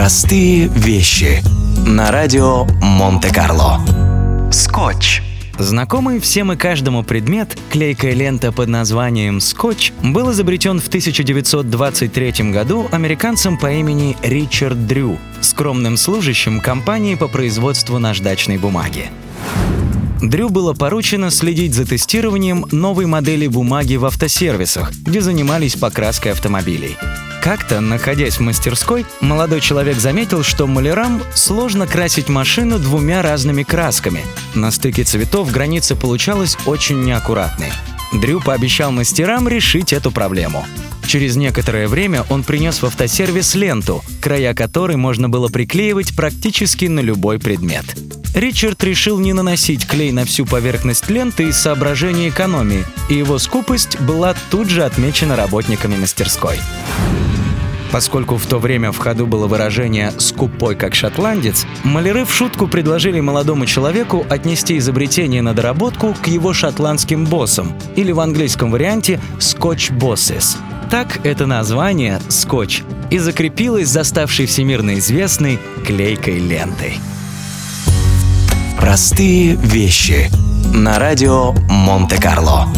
Простые вещи. На радио Монте-Карло. Скотч. Знакомый всем и каждому предмет, клейкая лента под названием «Скотч», был изобретен в 1923 году американцем по имени Ричард Дрю, скромным служащим компании по производству наждачной бумаги. Дрю было поручено следить за тестированием новой модели бумаги в автосервисах, где занимались покраской автомобилей. Как-то, находясь в мастерской, молодой человек заметил, что малярам сложно красить машину двумя разными красками. На стыке цветов граница получалась очень неаккуратной. Дрю пообещал мастерам решить эту проблему. Через некоторое время он принес в автосервис ленту, края которой можно было приклеивать практически на любой предмет. Ричард решил не наносить клей на всю поверхность ленты из соображения экономии, и его скупость была тут же отмечена работниками мастерской. Поскольку в то время в ходу было выражение «скупой как шотландец», маляры в шутку предложили молодому человеку отнести изобретение на доработку к его шотландским боссам, или в английском варианте «Scotch Bosses». Так это название «скотч» и закрепилось за ставшей всемирно известной клейкой лентой. Простые вещи. На радио Монте-Карло.